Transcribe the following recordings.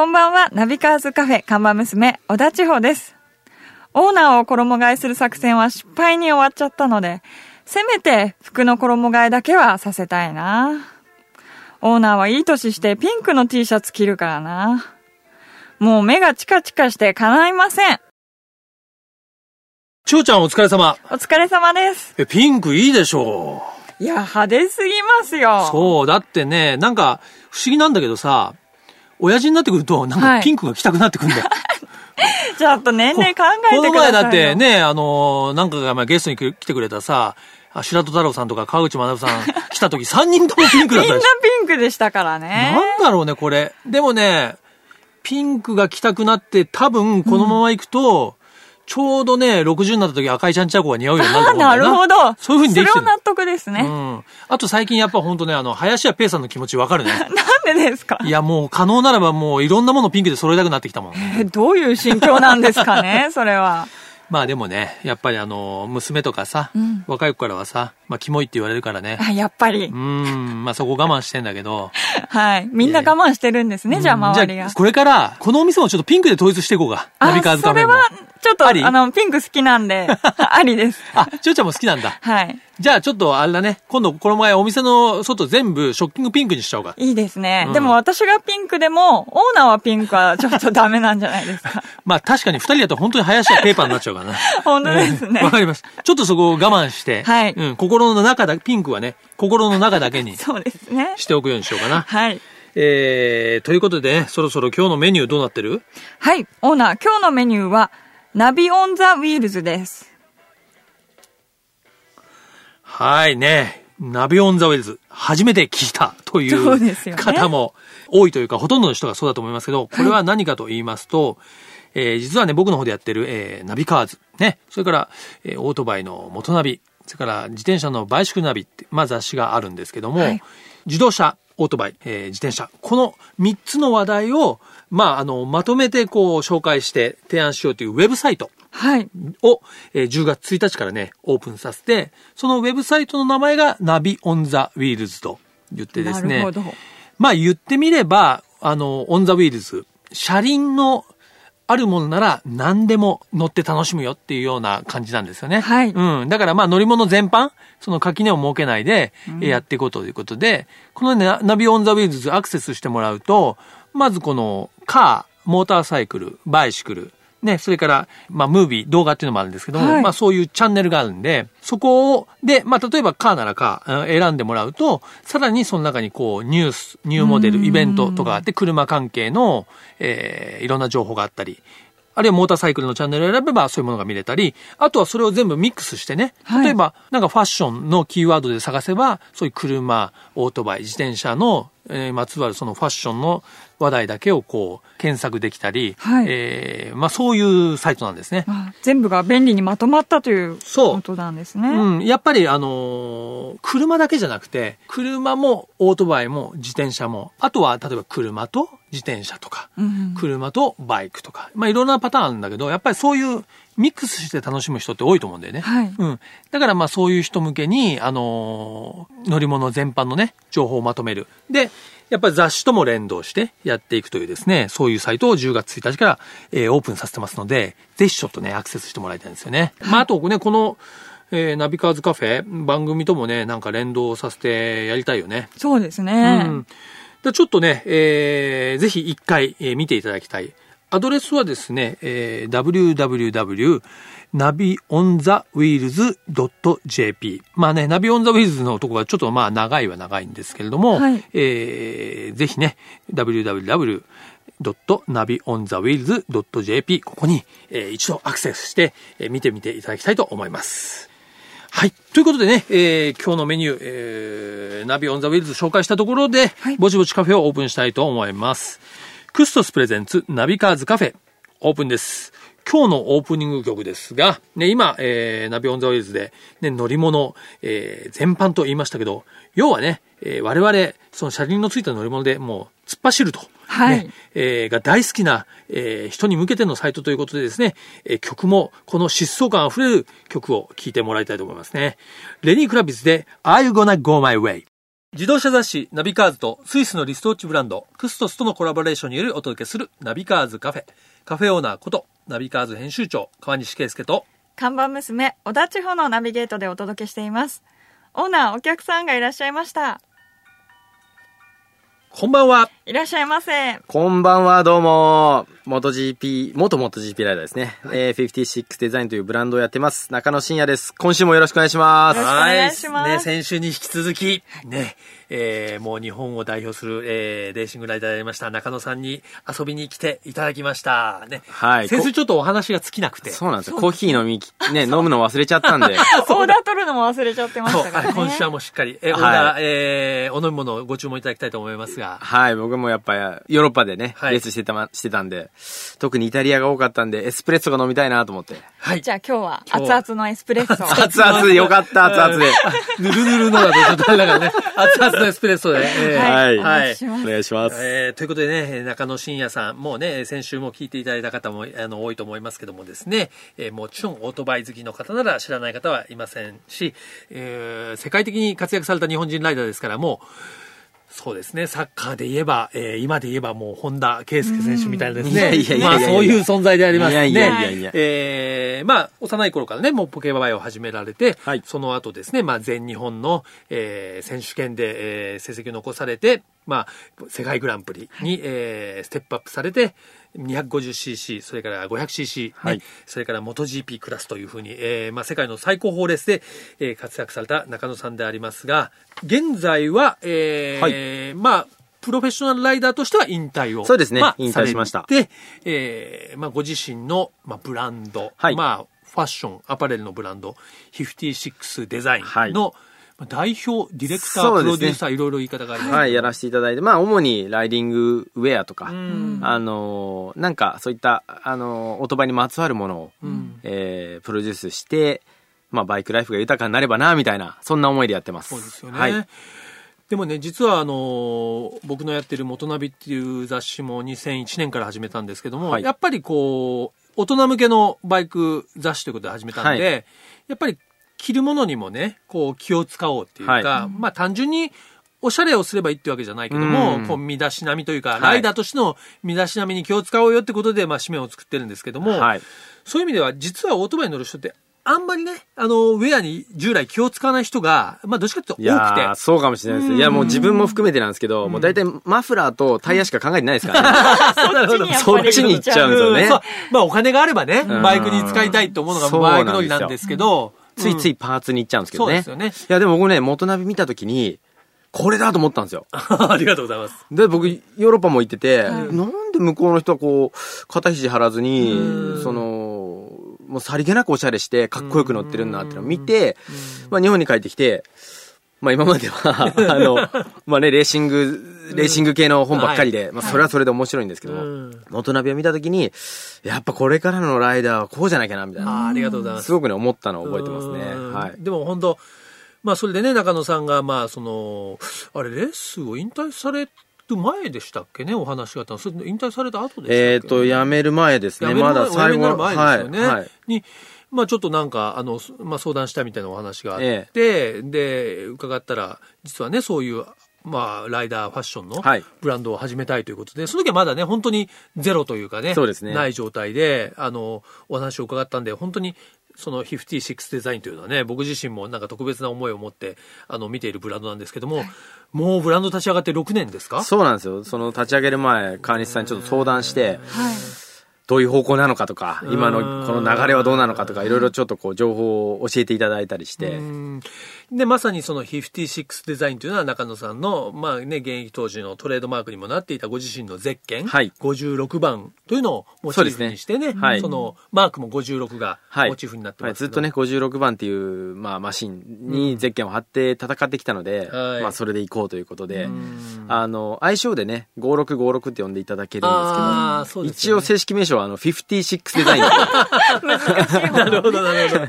こんばんは、ナビカーズカフェ看板娘、小田千穂です。オーナーを衣替えする作戦は失敗に終わっちゃったので、せめて服の衣替えだけはさせたいな。オーナーはいい年してピンクの T シャツ着るからな。もう目がチカチカして叶いません。ちょうちゃんお疲れ様。お疲れ様です。え、ピンクいいでしょいや、派手すぎますよ。う。そう、だってね、なんか、不思議なんだけどさ、親父になってくると、なんはいかピンクが着たくなってくるんだよ。ちょっと年齢考えこのてくださいよ。前だってね、あのーなんかがまあゲストに来来てくれたさ、あ白戸太郎さんとか川口学さん来た時 3人ともピンクだっみんな。ピンクでしたからね。なんだろうね、これ。でもね、ピンクが着たくなって、多分このまま行くと、ちょうどね、60になった時赤いちゃんちゃこが似合うようになると思うんだよな。るほど。そういう風にできてるそれは納得ですね。うん。あと最近やっぱ本当ね、あの、林家ペイさんの気持ちわかるね。なんでですか？いや、もう可能ならばもういろんなものピンクで揃えたくなってきたもん。えどういう心境なんですかね、それは。まあでもね、やっぱりあの、娘とかさ、ん若い子からはさ、まあキモいって言われるからね。あ、やっぱりう。ん、まあそこ我慢してんだけど。はい。みんな我慢してるんですね、じゃあ周りが。これから、このお店もちょっとピンクで統一していこうか。ナビカーズカフェも。それは、ちょっと、あの、ピンク好きなんで、ありです。あ、ちょうちゃんも好きなんだ。はい。じゃあちょっとあれだね、今度この前お店の外全部ショッキングピンクにしちゃおうか。いいですね。うんでも私がピンクでも、オーナーはピンクはちょっとダメなんじゃないですか。まあ確かに二人だと本当に林家ペーパーになっちゃうからな。本当ですねうんわかります。ちょっとそこを我慢して、はいうん、心の中だ、ピンクはね、心の中だけにそうですね。しておくようにしようかな。はい。えー、ということでね、そろそろ今日のメニューどうなってる？はい。オーナー、今日のメニューは、ナビ on the Wheels です。はいね。ナビ on the Wheels、初めて聞いたという方も多いというか、ほとんどの人がそうだと思いますけど、これは何かと言いますと、えー実はね、僕の方でやってる、えーナビカーズ、ね、それから、えーオートバイのモトナビ、それから自転車のバイシクルナビって、まあ雑誌があるんですけども、はい。自動車、オートバイ、えー自転車、この3つの話題を、まあ、あの、まとめてこう紹介して提案しようというウェブサイト、はい。を、えー10月1日からね、オープンさせて、そのウェブサイトの名前がナビ on the Wheels と言ってですね。なるほど。まあ言ってみれば、あの、 on the Wheels、車輪のあるものなら何でも乗って楽しむよっていうような感じなんですよね。はいうん。だからまあ乗り物全般、その垣根を設けないでえーやっていこうということで、このね、ナビオンザウィールズアクセスしてもらうと、まずこのカー、モーターサイクル、バイシクル、ね、それから、まあ、ムービー、動画っていうのもあるんですけども、はい。まあ、そういうチャンネルがあるんで、そこを、で、まあ、例えばカーならカー、うん選んでもらうと、さらにその中にこう、ニュース、ニューモデル、イベントとかあって、車関係の、えーいろんな情報があったり、あるいはモーターサイクルのチャンネルを選べばそういうものが見れたり、あとはそれを全部ミックスしてね、はい。例えばなんかファッションのキーワードで探せば、そういう車、オートバイ、自転車の、えーまつわるそのファッションの話題だけをこう検索できたり、はいえーまあそういうサイトなんですね。あ全部が便利にまとまったというそうことなんですね。うん、やっぱりあのー車だけじゃなくて、車もオートバイも自転車も、あとは例えば車と自転車とか、うん車とバイクとか、まあいろんなパターンあるんだけど、やっぱりそういうミックスして楽しむ人って多いと思うんだよね。はいうん。だからまあそういう人向けに、あのー乗り物全般のね、情報をまとめる。で、やっぱり雑誌とも連動してやっていくというですね、そういうサイトを10月1日から、えーオープンさせてますので、ぜひちょっとね、アクセスしてもらいたいんですよね。まああとね、この、えーナビカーズカフェ、番組ともね、なんか連動させてやりたいよね。そうですね。うん。でちょっとね、えーぜひ一回、えー見ていただきたい。アドレスはですね、えー www.navionthewheels.jp。まあね、ナビ on the Wheels のとこがちょっとまあ長いは長いんですけれども、はいえーぜひね、www www.navionthewheels.jp ここに、えー一度アクセスして、えー見てみていただきたいと思います。はい。ということでね、えー今日のメニュー、えーナビ on the Wheels 紹介したところで、はいぼちぼちカフェをオープンしたいと思います。クストス presents ナビカーズカフェ、オープンです。今日のオープニング曲ですが、ね、今、えーナビ on the Wheels で、ね、乗り物、えー全般と言いましたけど、要はね、えー我々、その車輪のついた乗り物でもう突っ走ると。はいねえーが大好きな、えー人に向けてのサイトということでですね、えー曲もこの疾走感あふれる曲を聴いてもらいたいと思いますね。レニー・クラビスで Are You Gonna Go My Way? 自動車雑誌ナビカーズとスイスのリストウォッチブランドクストスとのコラボレーションによりお届けするナビカーズカフェ。カフェオーナーことナビカーズ編集長川西圭介と看板娘、小田地方のナビゲートでお届けしています。オーナー、お客さんがいらっしゃいました。こんばんは。いらっしゃいませ。こんばんは、どうも。元 GP、元元 GP ライダーですね。えー、56デザインというブランドをやってます。中野真也です。今週もよろしくお願いしますよろ。しくお願いしますね、先週に引き続き、ね、えー、もう日本を代表する、えー、レーシングライダーでありました中野さんに遊びに来ていただきました。ね。はい先週ちょっとお話が尽きなくて。そうなんですよ。コーヒー飲みき、ね、飲むの忘れちゃったんで。オーダー取るのも忘れちゃってましたからね。今週はもうしっかり、え、オーはいダー、えー、お飲み物をご注文いただきたいと思いますが。はい、僕もやっぱヨーロッパでね、はいレースしてたま、してたんで、特にイタリアが多かったんで、エスプレッソが飲みたいなと思って。はい。じゃあ今日は熱々のエスプレッソを。熱々でよかった、熱々で。ぬるぬるのだとちょっとあれだからね、熱々のエスプレッソで。えーはいお願いしますお願いします。えーということでね、中野真也さん、もうね、先週も聞いていただいた方もあの多いと思いますけどもですね、えーもちろんオートバイ好きの方なら知らない方はいませんし、えー世界的に活躍された日本人ライダーですから、もう、そうですね、サッカーで言えば、えー今で言えばもう本田圭佑選手みたいなですね。まあそういう存在でありますね。いやいやいやいや。えーまあ、幼い頃からね、もうポケバイを始められて、はい。その後ですね、まあ、全日本の、えー選手権で、えー成績を残されて、まあ、世界グランプリに、えーステップアップされて、250cc、それから 500cc、ねはい。それから MotoGP クラスというふうに、えーまあ、世界の最高峰レースで、えー活躍された中野さんでありますが、現在は、えーまあ、プロフェッショナルライダーとしては引退を。そうですね。まあ引退しました。されて、えーまあ、ご自身の、まあ、ブランド、はいまあ、ファッション、アパレルのブランド、56デザイはいンの、まあ代表、ディレクター、ねロデューサー、いろいろ言い方があります。はい、やらせていただいて、まあ、主にライディングウェアとか、んあのーなんか、そういった、あのーオートバイにまつわるものを、んえープロデュースして、まあ、バイクライフが豊かになればな、みたいな、そんな思いでやってます。そうですよね。はい。でもね、実はあの僕のやってる元ナビっていう雑誌も2001年から始めたんですけども、はいやっぱりこう、大人向けのバイク雑誌ということで始めたんで、はいやっぱり着るものにもね、こう気を使おうっていうか、はい。まあ単純におしゃれをすればいいってわけじゃないけども、うん。こう身だしなみというか、い。ライダーとしての身だしなみに気を使おうよってことで、まあ紙面を作ってるんですけども、はい。そういう意味では、実はオートバイに乗る人って、あんまりね、あの、ウェアに従来気を使わない人が、まあ、どっちかっていういと多くて。そうかもしれないです。いや、もう自分も含めてなんですけど、もう大体マフラーとタイヤしか考えてないですからね。そっちに行っちゃうんですよね。まあ、お金があればね、ん。バイクに使いたいと思うのがバイク乗りなんですけど、ついつい。いパーツに行っちゃうんですけどね。そうですよね。いや、でも僕ね、元ナビ見たときに、これだと思ったんですよ。ありがとうございます。で、僕、ヨーロッパも行ってて、なんで向こうの人はこう、肩肘張らずにうん、その、もうさりげなくおしゃれして、かっこよく乗ってるんだってのを見て、まあ日本に帰ってきて、まあ今までは、あの、まあね、レーシング、レーシング系の本ばっかりで、まあそれはそれで面白いんですけども、うん元ナビを見たときに、やっぱこれからのライダーはこうじゃなきゃな、みたいな。あありがとうございますす。ごくね、思ったのを覚えてますね。うんはい。でも本当、まあそれでね、中野さんが、まあその、あれ、レースを引退される前でしたっけね、お話があったの。それ引退された後でしたっけえっと、辞める前ですね。まだ最後ね。はい。はいに、まあちょっとなんか、あの、まあ相談したみたいなお話があって、で、伺ったら、実はね、そういう、まあ、ライダーファッションのはい。ブランドを始めたいということで、その時はまだね、本当にゼロというかね、そうですね。ない状態で、あの、お話を伺ったんで、本当に、その56デザインというのはね、僕自身もなんか特別な思いを持って、あの、見ているブランドなんですけども、もうブランド立ち上がって6年ですか？そうなんですよ。その立ち上げる前、川西さんにちょっと相談して、はい。どういう方向なのかとか、今のこの流れはどうなのかとか、いろいろちょっとこう情報を教えていただいたりして、うんで、まさにその56デザインというのは中野さんの、まあね、現役当時のトレードマークにもなっていたご自身のゼッケン、はい。56番というのをモチーフにしてね、そね。はい。のマークも56がはい。モチーフになってはい、ますけど、ずっとね、56番っていう、まあ、マシンにゼッケンを貼って戦ってきたので、はい。まあ、それで行こうということで、ん。あの、愛称でね、5656って呼んでいただけるんですけど、そうですよね。一応正式名称はあの、56デザイン なるほど、なるほど。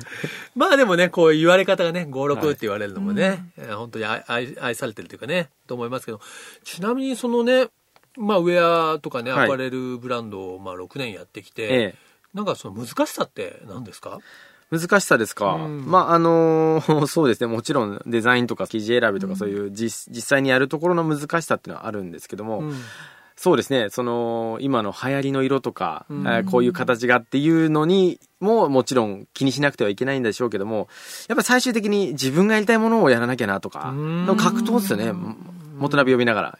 まあでもね、こういう言われ方がね、56って言われるのもね、えー本当に愛愛愛されてるというかね、と思いますけど、ちなみにそのね、まあウェアとかね、はい。アパレルブランドをまあ6年やってきて、ええ。なんかその難しさって何ですか？難しさですか。うん。まあ、あのー そうですね。もちろんデザインとか生地選びとかそういう実,、実際にやるところの難しさっていうのはあるんですけども、うんそうですね。その、今の流行りの色とか、うんえーこういう形がっていうのにももちろん気にしなくてはいけないんでしょうけども、やっぱり最終的に自分がやりたいものをやらなきゃなとか、うんの格闘ですよね。元ナビ呼びながら。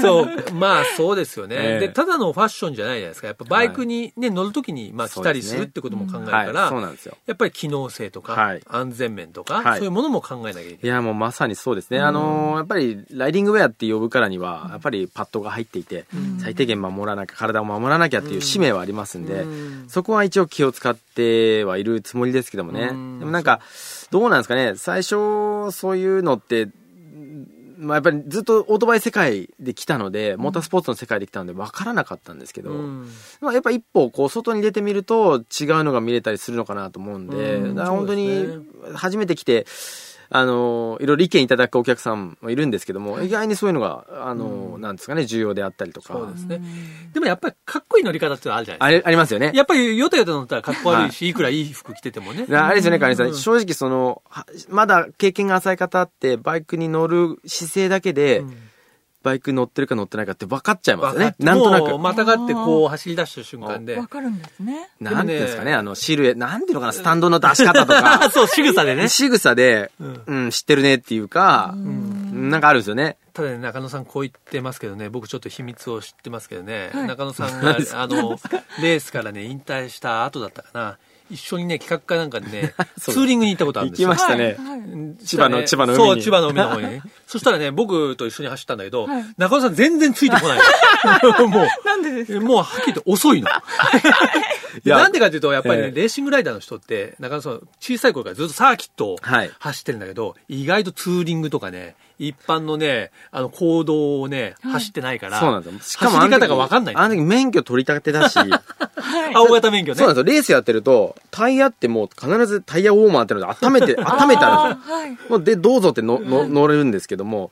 そう。まあそうですよね、ええで、ただのファッションじゃないじゃないですか。やっぱバイクにね、乗るときに、まあ来たりするってことも考えるかはい、ら、そうなんですよ。やっぱり機能性とか、はい安全面とか、はいそういうものも考えなきゃいけない。いや、もうまさにそうですね。あのーやっぱり、ライディングウェアって呼ぶからには、やっぱりパッドが入っていて、最低限守らなきゃ、体を守らなきゃっていう使命はありますんで、うんそこは一応気を使ってはいるつもりですけどもね。うんでもなんか、どうなんですかね。最初、そういうのって、まあ、やっぱりずっとオートバイ世界で来たので、モータースポーツの世界で来たので分からなかったんですけど、うん。まあ、やっぱ一歩こう外に出てみると違うのが見れたりするのかなと思うんで、うん本当に初めて来て、あの、いろいろ意見いただくお客さんもいるんですけども、意外にそういうのが、あの、なんですかね、重要であったりとか。そうですね。でもやっぱりかっこいい乗り方ってあるじゃないあれ、ありますよねですか。。やっぱりヨタヨタ乗ったらかっこ悪いし、い、くらいい服着ててもね。あれですよね、カニさん。うん正直その、はまだ経験が浅い方って、バイクに乗る姿勢だけで、うんバイク乗ってるか乗ってないかって分かっちゃいますよねなんとなく。もうまたがってこう走り出した瞬間でわ。かるんですね。なんていうんですかね、あの、シルエ、なんていうのかな、スタンドの出し方とか。そう、仕草でね。仕草で、うんうん、知ってるねっていうか、なんかあるんですよね。ただね、中野さんこう言ってますけどね、僕ちょっと秘密を知ってますけどね、はい中野さんが、あの、レースからね、引退した後だったかな、一緒にね、企画かなんかで ね、ツーリングに行ったことあるんですよ。行きましたね。はいはい。千葉の千葉の海に。そう、千葉の海の方に。ね。そしたらね、僕と一緒に走ったんだけど、はい。中野さん全然ついてこないの。もなんでですう、もうはっきり言って遅いの。なんでかっていうと、やっぱりね、ええ。レーシングライダーの人って、中野さん、小さい頃からずっとサーキットをはい走ってるんだけど、意外とツーリングとかね、一般のね、あの、行動をね、走ってないから、そうなんですよ。走り方がわかんないあの時免許取りたてだし、青型免許ね。そうなんですよ。レースやってると、タイヤってもう必ずタイヤウォーマーってので温めて、温めてあるんですよ。はい。もうで、どうぞってのの乗れるんですけども、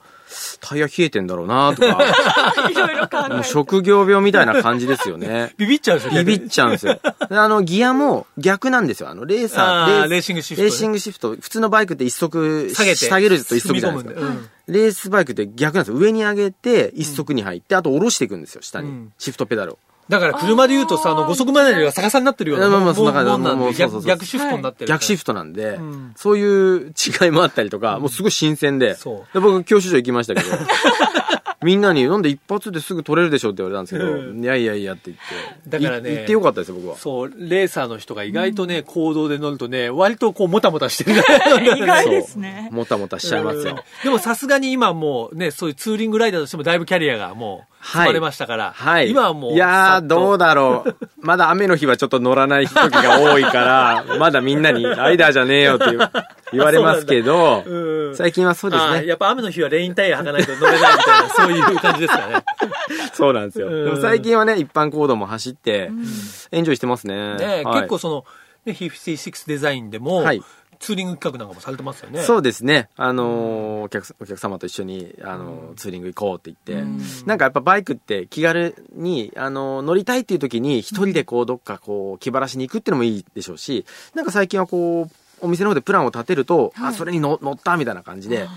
タイヤ冷えてんだろうなとか、いろいろ考えもうて。職業病みたいな感じですよね。ビビっちゃうんですよビビっちゃうんですよ。であの、ギアも逆なんですよ。あの、レーサー、あーレーシングシフトねレーシングシフト。普通のバイクって一足下げて下げると一足じゃないですか。レースバイクって逆なんですよ。上に上げて、一足に入って、あと下ろしていくんですよ、下に。うんシフトペダルを。だから車で言うとさ、あの、五速マネーが逆さになってるようなまあまあもんそんな感じもんで逆シフトになってる。逆シフトなんで、んそういう違いもあったりとか、もうすごい新鮮で。で僕、教習所行きましたけど、みんなに、なんで一発ですぐ取れるでしょって言われたんですけど、うんいやいやいやって言って。だからねい行ってよかったですよ、僕は。そう、レーサーの人が意外とね、行動で乗るとね、割とこう、もたもたしてる。意外ですね。もたもたしちゃいますうんよ。でもさすがに今もうね、そういうツーリングライダーとしてもだいぶキャリアがもう、積まれましたから、はい。今はもう、いやー、どうだだろう。まだ雨の日はちょっと乗らない時が多いから、まだみんなにライダーじゃねえよって言われますけど、うん最近はそうですね。やっぱ雨の日はレインタイヤ履かないと乗れないみたいな、そういう感じですかね。そうなんですよ。うんでも最近はね、一般行動も走って、エンジョイしてますね。ね、はい結構その、ね、56デザインでも、はいツーリング企画なんかもされてますよね。そうですね。あのーお客さお客様と一緒に、あのーツーリング行こうって言って、なんかやっぱバイクって気軽に、あのー乗りたいっていう時に一人でこうどっかこう気晴らしに行くっていうのもいいでしょうし、なんか最近はこう、お店の方でプランを立てると、あ、それに乗乗ったみたいな感じで、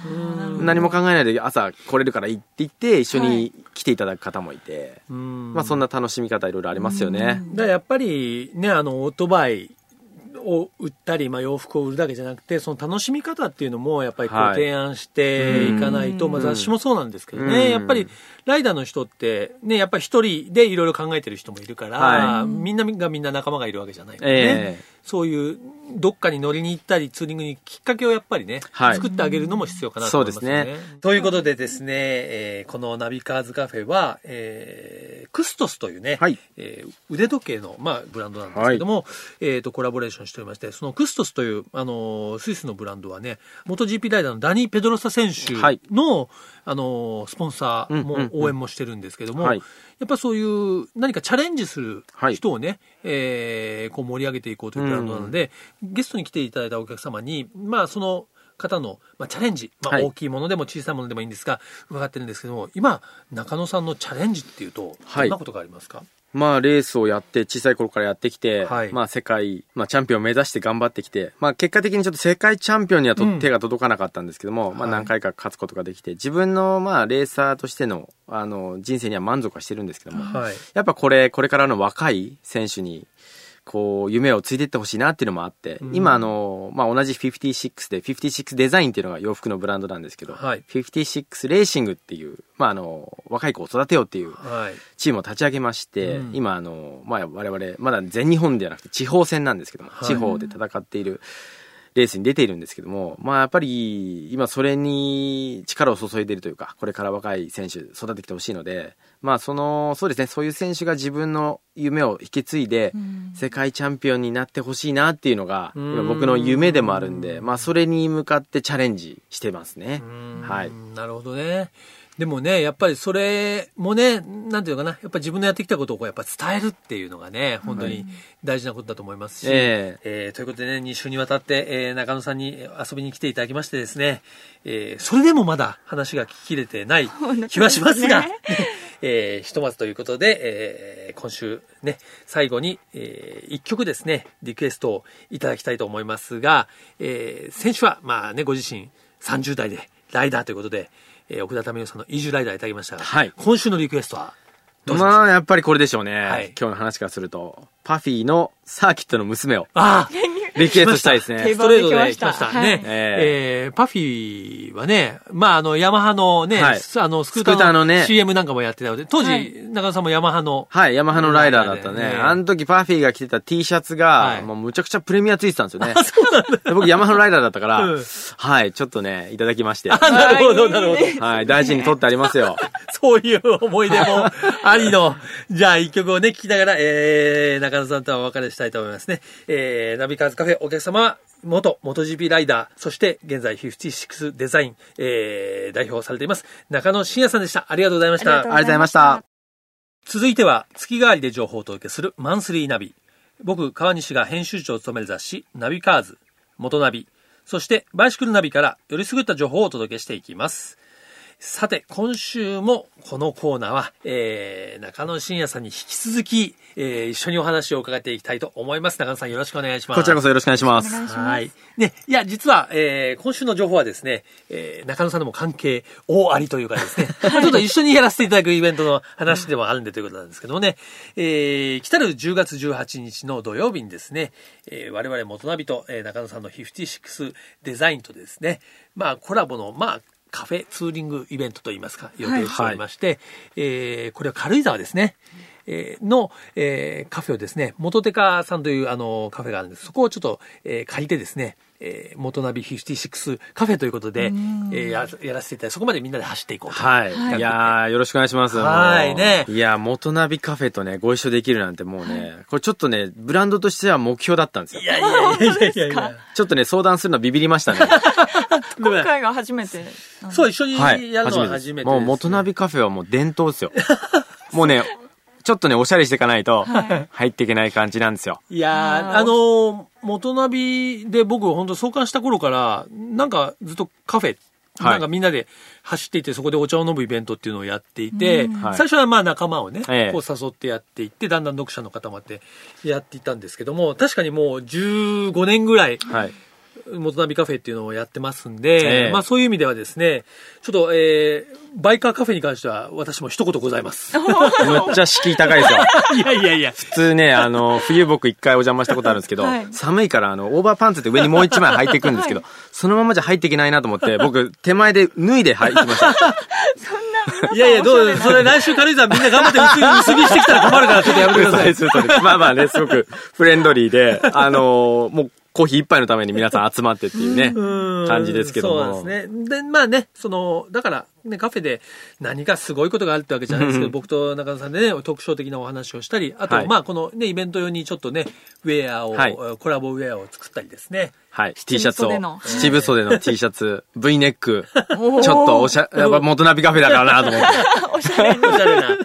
何も考えないで朝来れるから行って言って、一緒に来ていただく方もいて、うん。まあそんな楽しみ方いろいろありますよね。だやっぱりね、あの、オートバイを売ったり、まあ、洋服を売るだけじゃなくて、その楽しみ方っていうのも、やっぱりこうはい。提案していかないと、うん。まあ、雑誌もそうなんですけどうん。ね、やっぱり、ライダーの人って、ね、やっぱり一人でいろいろ考えてる人もいるから、はみんながみんな仲間がいるわけじゃないので、ええそういう、どっかに乗りに行ったり、ツーリングにきっかけをやっぱりね、はい。作ってあげるのも必要かなと思いますね。そうですということでですね、えーこのナビカーズカフェは、えークストスというね、はい。えー腕時計の、まあ、ブランドなんですけども、えーと、コラボレーションしておりまして、そのクストスという、あのースイスのブランドはね、元 GP ライダーのダニー・ペドロサ選手の、はいあのースポンサーもうんうんうん。応援もしてるんですけども、はい。やっぱそういう何かチャレンジするはい。人をね、えーこう盛り上げていこうというブランドなので、ゲストに来ていただいたお客様に、まあその、方の、まあ、チャレンジ、まあ、はい。大きいものでも小さいものでもいいんですが、伺ってるんですけども、今、中野さんのチャレンジっていうと、はい。どんなことがありますか、まあ、レースをやって、小さい頃からやってきて、はい。まあ、世界、まあ、チャンピオンを目指して頑張ってきて、まあ、結果的にちょっと世界チャンピオンにはと、うん。手が届かなかったんですけども、まあ、はい何回か勝つことができて、自分の、まあ、レーサーとしての、あの、人生には満足はしてるんですけども、はい。やっぱこれ、これからの若い選手に、こう、夢をついていってほしいなっていうのもあって、うん。今、あの、まあ、同じ56で、56デザインっていうのが洋服のブランドなんですけど、はい。56レーシングっていう、まあ、あの、若い子を育てようっていうはい。チームを立ち上げまして、うん。今、あの、まあ、我々、まだ全日本ではなくて地方戦なんですけども、はい。地方で戦っているレースに出ているんですけども、まあ、やっぱり、今それに力を注いでいるというか、これから若い選手育ててきてほしいので、まあ、その、そうですね、そういう選手が自分の夢を引き継いで、世界チャンピオンになってほしいなっていうのが、僕の夢でもあるんで、まあ、それに向かってチャレンジしてますね。うん。はい。なるほどね。でもね、やっぱりそれもね、なんていうのかな、やっぱり自分のやってきたことをこうやっぱ伝えるっていうのがね、本当に大事なことだと思いますし、ええ。ーということでね、2週にわたって、えー中野さんに遊びに来ていただきましてですね、えーそれでもまだ話が聞ききれてない気はしますが、えーひとまずということで、えー今週ね、最後に、え1曲ですね、リクエストをいただきたいと思いますが、えー先週は、まあね、ご自身30代でライダーということで、えー奥田民生さんの移住ライダーいただきましたが、はい。今週のリクエストはどまあ、やっぱりこれでしょうね。はい。今日の話からすると、パフィーのサーキットの娘を。ああ リクエストしたいですね 定。ストレートで来来ました。ね。ええーパフィーはね、まあ、あの、ヤマハのね、はいあの、スクーターのね CM なんかもやってたので、当時、はい中野さんもヤマハの、はい、ヤマハのライダーだったね。ねあの時パフィーが着てた T シャツが、はいもうむちゃくちゃプレミアついてたんですよね。で僕ヤマハのライダーだったから、うんはい、ちょっとね、いただきまして。あ、なるほど、なるほど。はい、大事に取ってありますよ。そういう思い出もありの、じゃあ一曲をね、聴きながら、えー、中野さんとはお別れしたいと思いますね。えー、ナビカーズカフェお客様は、元、元 GP ライダー、そして現在56デザイン、えー、代表をされています、中野真也さんでした。ありがとうございました。ありがとうありがとうございました。続いては月替わりで情報をお届けするマンスリーナビ僕川西が編集長を務める雑誌ナビカーズ元ナビそしてバイシクルナビからよりすぐった情報をお届けしていきますさて今週もこのコーナーは、えー、中野真也さんに引き続き、えー、一緒にお話を伺っていきたいと思います。中野さんよろしくお願いします。こちらこそよろしくお願いします。はい。ね、いや、実は、えー、今週の情報はですね、えー、中野さんとも関係大ありというかですね、まあちょっと一緒にやらせていただくイベントの話でもあるんでということなんですけどもね、えー、来たる10月18日の土曜日にですね、えー、我々元ナビと、えー、中野さんの56デザインとですね、まあコラボの、まあ、カフェツーリングイベントといいますか、予定しておりまして、えーこれは軽井沢ですね。えーの、えーカフェをですね、元手カさんというあのカフェがあるんです。そこをちょっと、えー借りてですね、えー元ナビ56カフェということで、えーややらせていただいて、そこまでみんなで走っていこうと。はい。はいいやー、よろしくお願いします。はいねいや、元ナビカフェとね、ご一緒できるなんてもうね、これちょっとね、ブランドとしては目標だったんですよい。やいやいやいやいやいや。ちょっとね、相談するのビビりましたね。今回が初めて。そう、一緒にはい。やるのは初初めて。もう元ナビカフェはもう伝統ですよ。もうね、ちょっとね、おしゃれしていかないと、入っていけない感じなんですよ。いやー、あのー元ナビで僕本当創刊した頃から、なんかずっとカフェ、はいなんかみんなで走っていて、そこでお茶を飲むイベントっていうのをやっていて、はい最初はまあ仲間をね、ええこう誘ってやっていって、だんだん読者の方までやっていったんですけども、確かにもう15年ぐらい、はい。モトナビカフェっていうのをやってますんで、ええまあそういう意味ではですね、ちょっと、えー、バイカーカフェに関しては私も一言ございます。むっちゃ敷居高いですよ。いやいやいや。普通ね、あの、冬僕一回お邪魔したことあるんですけど、はい寒いから、あの、オーバーパンツって上にもう一枚履いていくんですけど、そのままじゃ入っていけないなと思って、僕、手前で脱いで履いてきました。いやいや、どうそれ来週軽井沢みんな頑張って薄着してきたら困るからちょっとやめてください。まあまあね、すごくフレンドリーで、あのもう、コーヒー一杯のために皆さん集まってっていうね、感じですけども。そうですね。で、まあね、その、だから、ね、カフェで何かすごいことがあるってわけじゃないですけど、僕と中野さんでね、特徴的なお話をしたり、あと、はいまあこのね、イベント用にちょっとね、ウェアを、はいコラボウェアを作ったりですね。はい、T シャツを七分袖の、七分袖の T シャツ、V ネック、ちょっとおしゃ、やっぱモトナビカフェだからなと思って。おしゃれおしゃれな。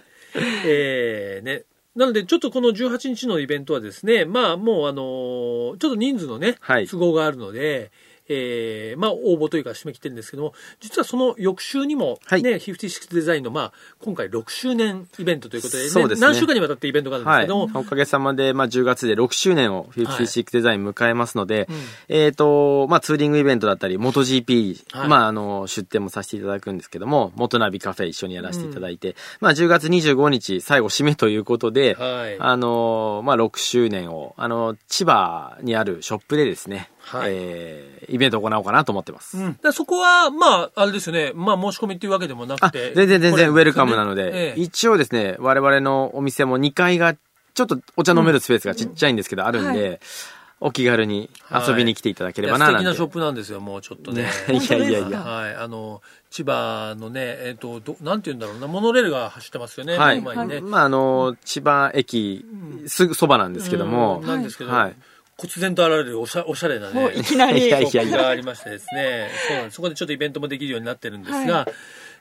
えー、ね。なので、ちょっとこの18日のイベントはですね、まあ、もうあのーちょっと人数のね、はい。都合があるので、えー、まあ、応募というか締め切ってるんですけども、実はその翌週にも、ね、はい。56デザインの、まあ、今回6周年イベントということで,、そうですね。何週間にわたってイベントがあるんですはい。けども、おかげさまで、まあ、10月で6周年をはい56デザイン迎えますので、うん。えっ、と、まあ、ツーリングイベントだったり、モト GP、はい。まあ、あの、出展もさせていただくんですけども、元ナビカフェ一緒にやらせていただいて、まあ、10月25日、最後締めということで、はい。あの、まあ、6周年を、あの、千葉にあるショップでですね、はい。えーイベントを行おうかなと思ってます。うん、でそこは、まあ、あれですよね、まあ、申し込みっていうわけでもなあくて。全然全然ウェルカムなので、ええ。一応ですね、我々のお店も2階が、ちょっとお茶飲めるスペースがちっちゃいんですけど、あるんで、お気軽に遊びに来ていただければな、なんて。いや素敵なショップなんですよ、もうちょっとね。ね いやいやいや。はい、あの、千葉のね、えっ、とど、なんて言うんだろうな、モノレールが走ってますよね、はい。前にね。まあ、あの、千葉駅、すぐそばなんですけども、うん。なんですけど、はい。忽然と現れるおしゃおしゃれなね、いきなりいやいやショップがありましてですね、そうなんです。そこでちょっとイベントもできるようになってるんですが、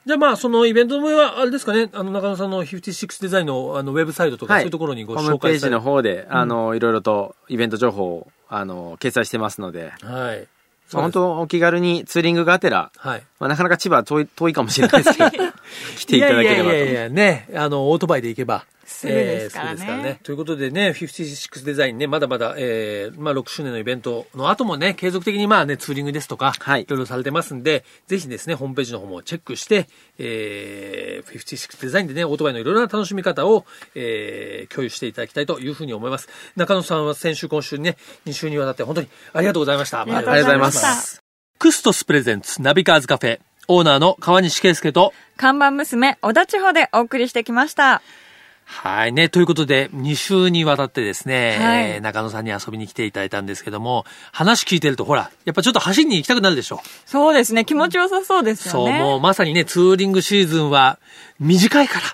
じゃあまあ、そのイベントの上は、あれですかね、あの、中野さんの56デザインのあのウェブサイトとか、そういうところにごホーム紹介されページの方で、あの、いろいろとイベント情報を、あの、掲載してますので、はい。本当お気軽にツーリングがてら、はい。まあ、なかなか千葉は遠い遠いかもしれないですけど、来ていただければと。いやいやいやね、あの、オートバイで行けば。すぐですからねえーすぐですということでね、56デザインね、まだまだ、えー、まあ6周年のイベントの後もね、継続的にまあね、ツーリングですとか、はいいろいろされてますんで、ぜひですね、ホームページの方もチェックして、えー、56デザインでね、オートバイのいろいろな楽しみ方を、えー、共有していただきたいというふうに思います。中野さんは先週、今週ね、2週にわたって本当にありがとうございました。ありがとうございます。クストス presents ナビカーズカフェ、オーナーの川西圭介と、看板娘、小田地方でお送りしてきました。はいね。ということで、2週にわたってですね、はいえー中野さんに遊びに来ていただいたんですけども、話聞いてると、ほら、やっぱちょっと走りに行きたくなるでしょ。そうですね、気持ちよさそうですそう、よね。もうまさにね、ツーリングシーズンは短いから、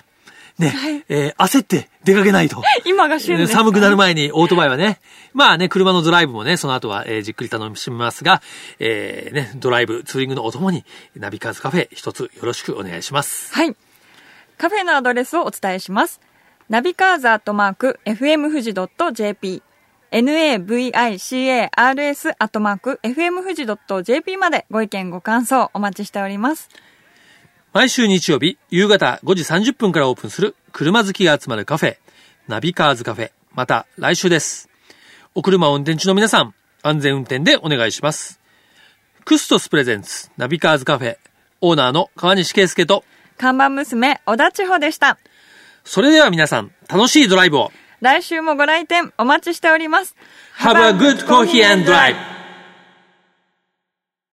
ね、えー焦って出かけないと。今が旬です。寒くなる前にオートバイはね、まあね、車のドライブもね、その後は、えーじっくり楽しみますが、えーね、ドライブ、ツーリングのお供に、ナビカーズカフェ一つよろしくお願いします。はい。カフェのアドレスをお伝えします。ナビカーズアットマーク、FM 富士 .jp、navicars アットマーク、FM 富士 .jp までご意見ご感想お待ちしております。毎週日曜日夕方5時30分からオープンする車好きが集まるカフェ、ナビカーズカフェ。また来週です。お車を運転中の皆さん、安全運転でお願いします。クストス presents、ナビカーズカフェ、オーナーの川西圭介と、看板娘、小田千穂でした。それでは皆さん、楽しいドライブを。来週もご来店お待ちしております。Have a good coffee and drive!